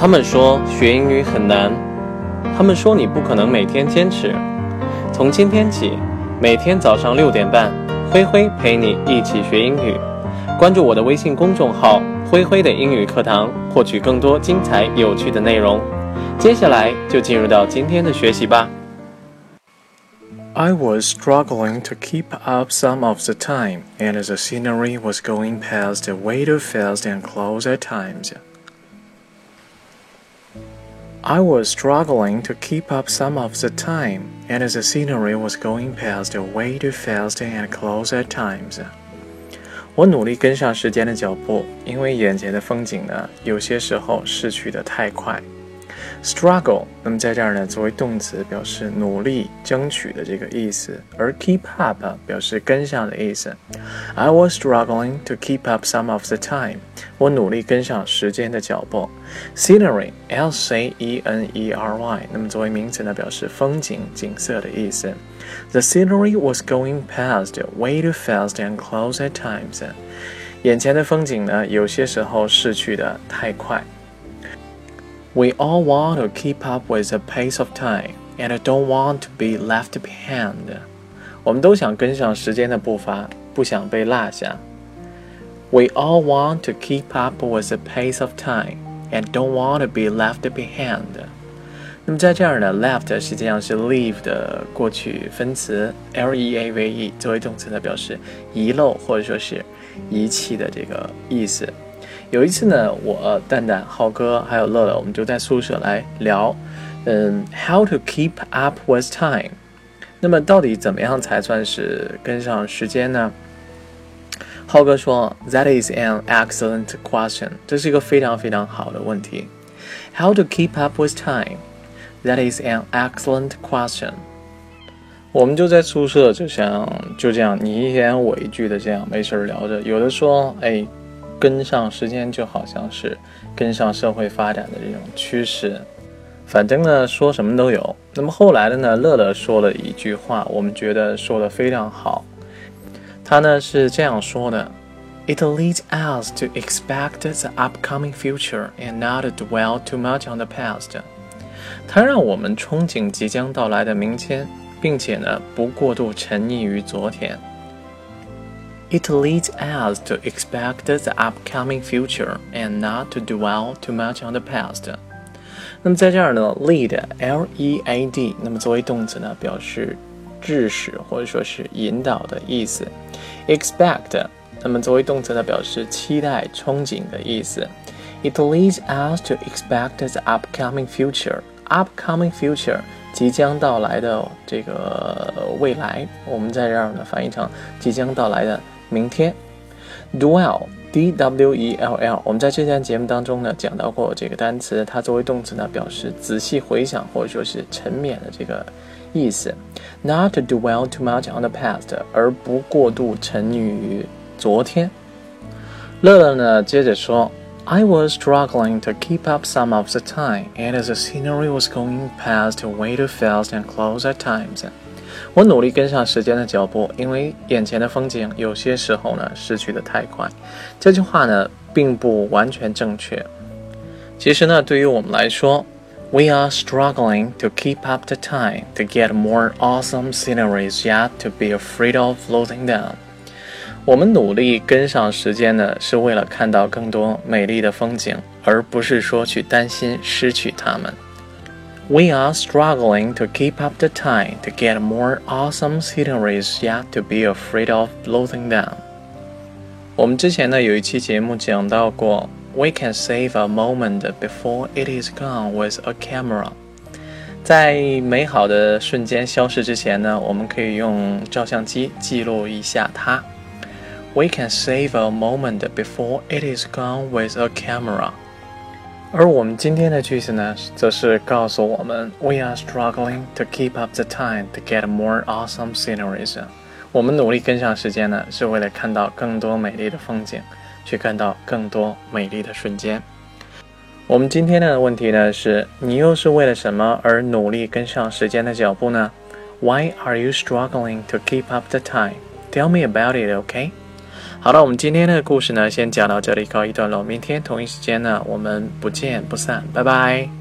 他们说学英语很难，他们说你不可能每天坚持。从今天起，每天早上六点半，灰灰陪你一起学英语。关注我的微信公众号“灰灰的英语课堂”，获取更多精彩有趣的内容。接下来就进入到今天的学习吧。I was struggling to keep up some of the time, and the scenery was going past way too fast and close at times. I was struggling to keep up some of the time, and the scenery was going past way too fast and close at times. 我努力跟上时间的脚步，因为眼前的风景呢，有些时候逝去的太快。 struggle，那么在这儿呢，作为动词表示努力、争取的这个意思，而 keep up 表示跟上的意思。I was struggling to keep up some of the time，我努力跟上时间的脚步。Scenery，l c e n e r y，那么作为名词呢，表示风景、景色的意思。The scenery was going past way too fast and close at times，眼前的风景呢，有些时候逝去的太快。 We all want to keep up with the pace of time and don't want to be left behind. 我们都想跟上时间的步伐，不想被落下。We all want to keep up with the pace of time and don't want to be left behind. 那么在这儿呢，left 实际上是 leave 的过去分词，l-e-a-v-e 作为动词呢，表示遗漏或者说是遗弃的这个意思。 有一次呢，我蛋蛋、浩哥还有乐乐，我们就在宿舍来聊，嗯，how to keep up with time。那么到底怎么样才算是跟上时间呢？浩哥说，That is an excellent question。这是一个非常非常好的问题。How to keep up with time？That is an excellent question。我们就在宿舍，就像就这样你一言我一句的这样没事聊着，有的说，哎。跟上时间就好像是跟上社会发展的这种趋势，反正呢说什么都有。那么后来的呢，乐乐说了一句话，我们觉得说的非常好。他呢是这样说的：“It leads us to expect the upcoming future and not dwell too much on the past。”它让我们憧憬即将到来的明天，并且呢不过度沉溺于昨天。It leads us to expect the upcoming future and not to dwell too much on the past。那么在这儿呢，lead，l-e-a-d，那么作为动词呢，表示致使或者说是引导的意思。expect，那么作为动词呢，表示期待、憧憬的意思。It leads us to expect the upcoming future。upcoming future，即将到来的这个未来，我们在这儿呢翻译成即将到来的。 明天，dwell，d w e l l，我们在这期节目当中呢讲到过这个单词，它作为动词呢表示仔细回想或者说是沉湎的这个意思。Not to dwell too much on the past，而不过度沉溺于昨天。乐乐呢接着说，I was struggling to keep up some of the time, and the scenery was going past way too fast and close at times. 我努力跟上时间的脚步，因为眼前的风景有些时候呢失去的太快。这句话呢并不完全正确。其实呢，对于我们来说，We are struggling to keep up the time to get more awesome sceneries yet to be afraid of losing them。我们努力跟上时间呢，是为了看到更多美丽的风景，而不是说去担心失去它们。We are struggling to keep up the time to get more awesome sceneries yet to be afraid of losing them. 我们之前呢有一期节目讲到过，We can save a moment before it is gone with a camera。在美好的瞬间消失之前呢，我们可以用照相机记录一下它。We can save a moment before it is gone with a camera。 而我们今天的句子呢，则是告诉我们：We are struggling to keep up the time to get more awesome sceneries。我们努力跟上时间呢，是为了看到更多美丽的风景，去看到更多美丽的瞬间。我们今天的问题呢，是你又是为了什么而努力跟上时间的脚步呢？Why are you struggling to keep up the time? Tell me about it, okay? 好了，我们今天的故事呢，先讲到这里，告一段落。明天同一时间呢，我们不见不散，拜拜。